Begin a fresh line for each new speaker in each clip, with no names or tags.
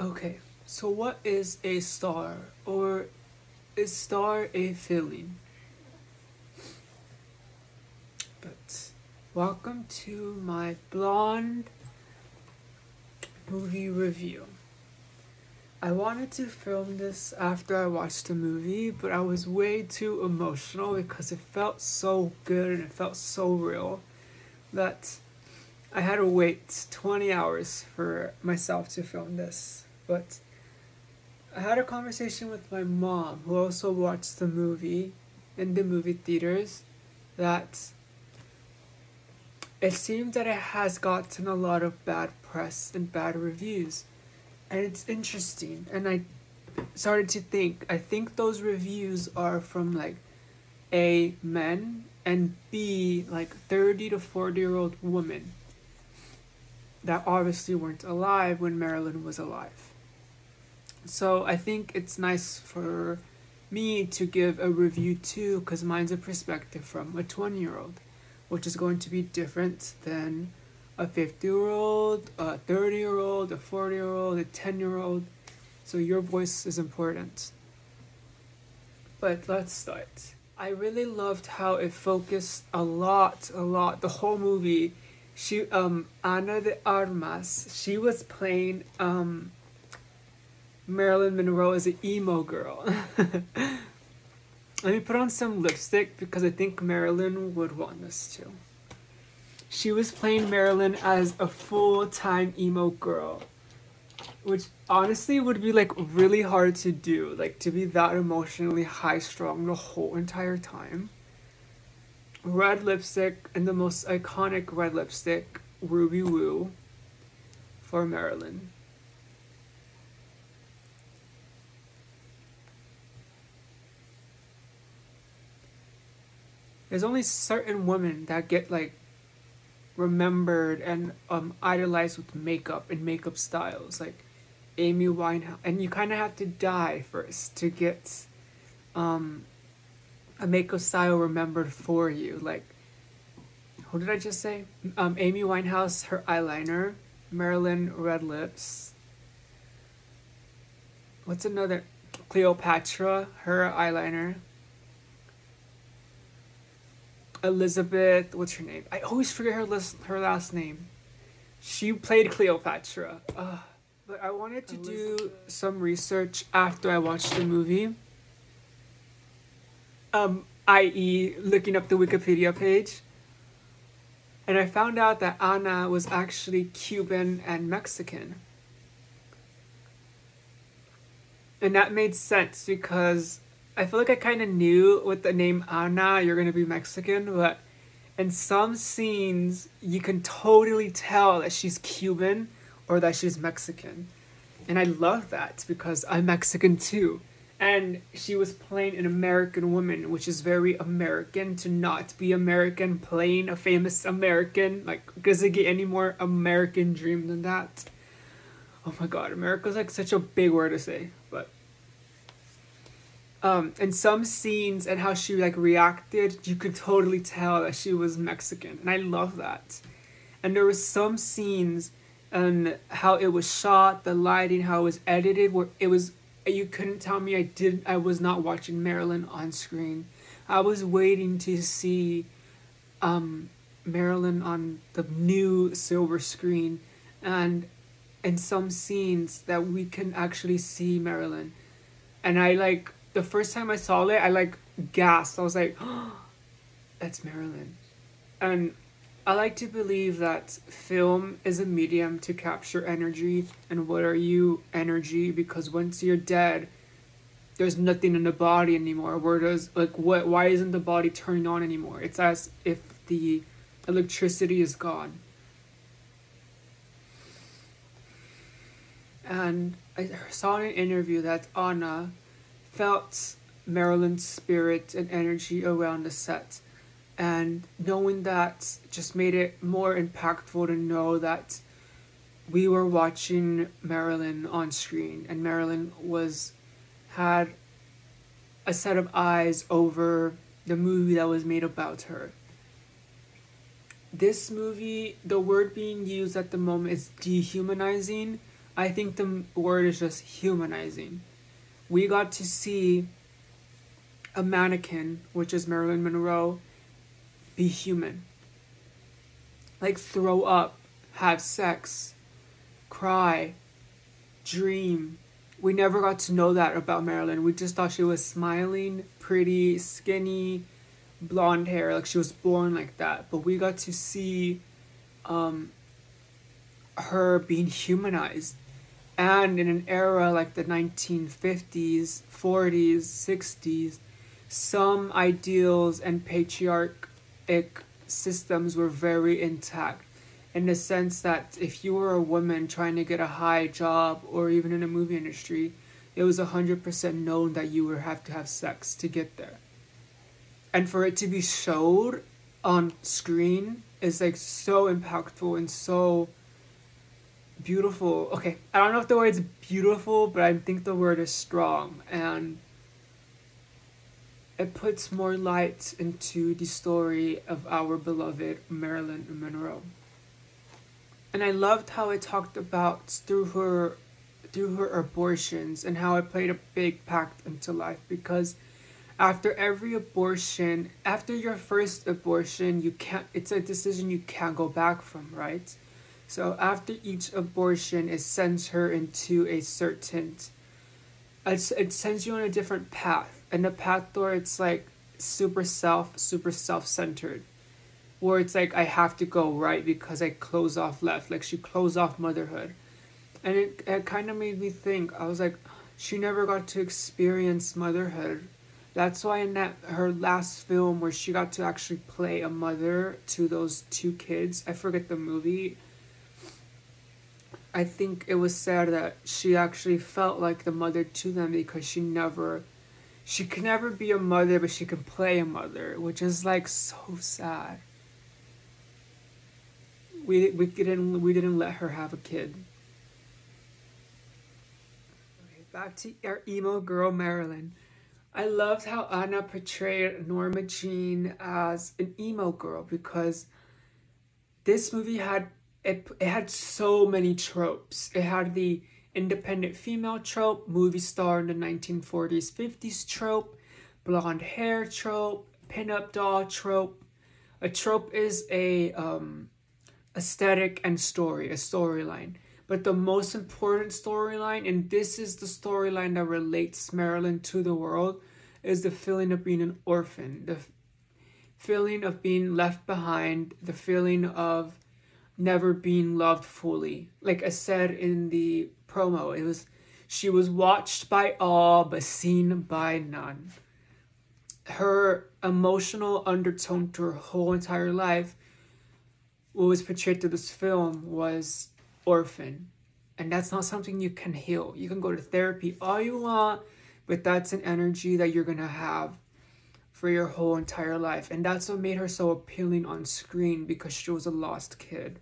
Okay, so what is a star? Or is star a feeling? But welcome to my blonde movie review. I wanted to film this after I watched the movie, but I was way too emotional because it felt so good and it felt so real that I had to wait 20 hours for myself to film this. But I had a conversation with my mom, who also watched the movie in the movie theaters, that it seems that it has gotten a lot of bad press and bad reviews. And it's interesting. And I started to think, I think those reviews are from like A, men, and B, like 30 to 40 year old women that obviously weren't alive when Marilyn was alive. So I think it's nice for me to give a review too, because mine's a perspective from a 20 year old, which is going to be different than a 50 year old, a 30 year old, a 40 year old, a 10 year old. So your voice is important. But let's start. I really loved how it focused a lot, a lot, the whole movie. She, um, Ana de Armas, she was playing, um, Marilyn Monroe is an emo girl. Let me put on some lipstick because I think Marilyn would want this too. She was playing Marilyn as a full time emo girl, which honestly would be like really hard to do, like to be that emotionally high strung the whole entire time. Red lipstick and the most iconic red lipstick, Ruby Woo, for Marilyn. There's only certain women that get like remembered and um idolized with makeup and makeup styles like Amy Winehouse. And you kind of have to die first to get um a makeup style remembered for you. Like who did I just say? Um Amy Winehouse her eyeliner Marilyn red lips. What's another? Cleopatra her eyeliner Elizabeth, what's her name? I always forget her list, her last name. She played Cleopatra. Uh, but I wanted to Elizabeth. do some research after I watched the movie. Um, i.e., looking up the Wikipedia page. And I found out that Ana was actually Cuban and Mexican. And that made sense because I feel like I kind of knew with the name Ana, you're gonna be Mexican, but in some scenes, you can totally tell that she's Cuban or that she's Mexican. And I love that because I'm Mexican too. And she was playing an American woman, which is very American to not be American, playing a famous American. Like, does it get any more American dream than that? Oh my god, America's like such a big word to say, um, and some scenes and how she like reacted, you could totally tell that she was Mexican, and I love that. And there was some scenes and how it was shot, the lighting, how it was edited, where it was you couldn't tell me I didn't, I was not watching Marilyn on screen. I was waiting to see um, Marilyn on the new silver screen, and in some scenes that we can actually see Marilyn, and I like the first time I saw it, I like gasped. I was like, oh, that's Marilyn. And I like to believe that film is a medium to capture energy. And what are you, energy? Because once you're dead, there's nothing in the body anymore. Where does, like, what, why isn't the body turning on anymore? It's as if the electricity is gone. And I saw in an interview that Ana felt Marilyn's spirit and energy around the set. And knowing that just made it more impactful to know that we were watching Marilyn on screen and Marilyn was had a set of eyes over the movie that was made about her. This movie, the word being used at the moment is dehumanizing. I think the word is just humanizing. We got to see a mannequin, which is Marilyn Monroe, be human. Like throw up, have sex, cry, dream. We never got to know that about Marilyn. We just thought she was smiling, pretty, skinny, blonde hair, like she was born like that. But we got to see um, her being humanized. And in an era like the 1950s, 40s, 60s, some ideals and patriarchic systems were very intact in the sense that if you were a woman trying to get a high job or even in the movie industry, it was 100% known that you would have to have sex to get there. And for it to be showed on screen is like so impactful and so beautiful. Okay, I don't know if the word is beautiful, but I think the word is strong and it puts more light into the story of our beloved Marilyn Monroe. And I loved how it talked about through her through her abortions and how it played a big pact into life because after every abortion, after your first abortion, you can't it's a decision you can't go back from, right? So after each abortion, it sends her into a certain it sends you on a different path. And the path where it's like super self, super self centered. Where it's like I have to go right because I close off left. Like she closed off motherhood. And it, it kind of made me think, I was like, she never got to experience motherhood. That's why in that her last film where she got to actually play a mother to those two kids, I forget the movie I think it was sad that she actually felt like the mother to them because she never she could never be a mother but she could play a mother, which is like so sad. We we didn't we didn't let her have a kid. Okay, back to our emo girl Marilyn. I loved how Ana portrayed Norma Jean as an emo girl because this movie had it, it had so many tropes. It had the independent female trope, movie star in the 1940s, 50s trope, blonde hair trope, pinup doll trope. A trope is a um, aesthetic and story, a storyline. But the most important storyline, and this is the storyline that relates Marilyn to the world, is the feeling of being an orphan, the feeling of being left behind, the feeling of never being loved fully. Like I said in the promo, it was she was watched by all but seen by none. Her emotional undertone to her whole entire life, what was portrayed through this film was orphan. And that's not something you can heal. You can go to therapy all you want, but that's an energy that you're gonna have for your whole entire life. And that's what made her so appealing on screen because she was a lost kid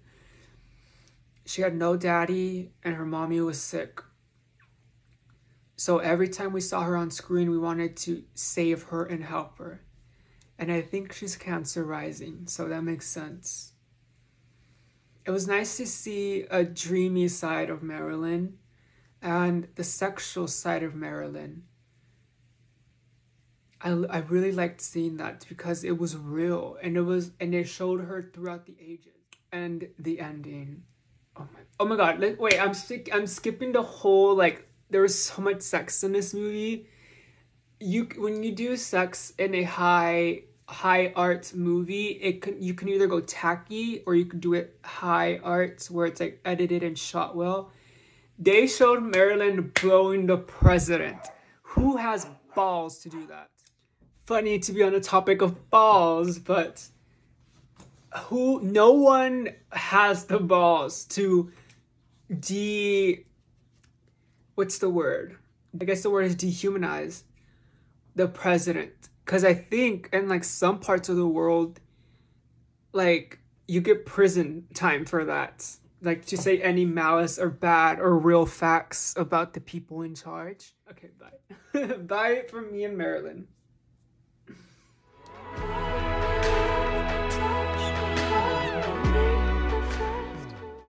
she had no daddy and her mommy was sick. So every time we saw her on screen, we wanted to save her and help her. And I think she's cancer rising, so that makes sense. It was nice to see a dreamy side of Marilyn and the sexual side of Marilyn. I, I really liked seeing that because it was real and it was and it showed her throughout the ages and the ending Oh my, oh my god! Like, wait, I'm stick. I'm skipping the whole like. There was so much sex in this movie. You when you do sex in a high high art movie, it can you can either go tacky or you can do it high arts where it's like edited and shot well. They showed Marilyn blowing the president. Who has balls to do that? Funny to be on the topic of balls, but who no one has the balls to de what's the word? I guess the word is dehumanize the president. Cause I think in like some parts of the world, like you get prison time for that. Like to say any malice or bad or real facts about the people in charge. Okay, bye. bye from me and Marilyn.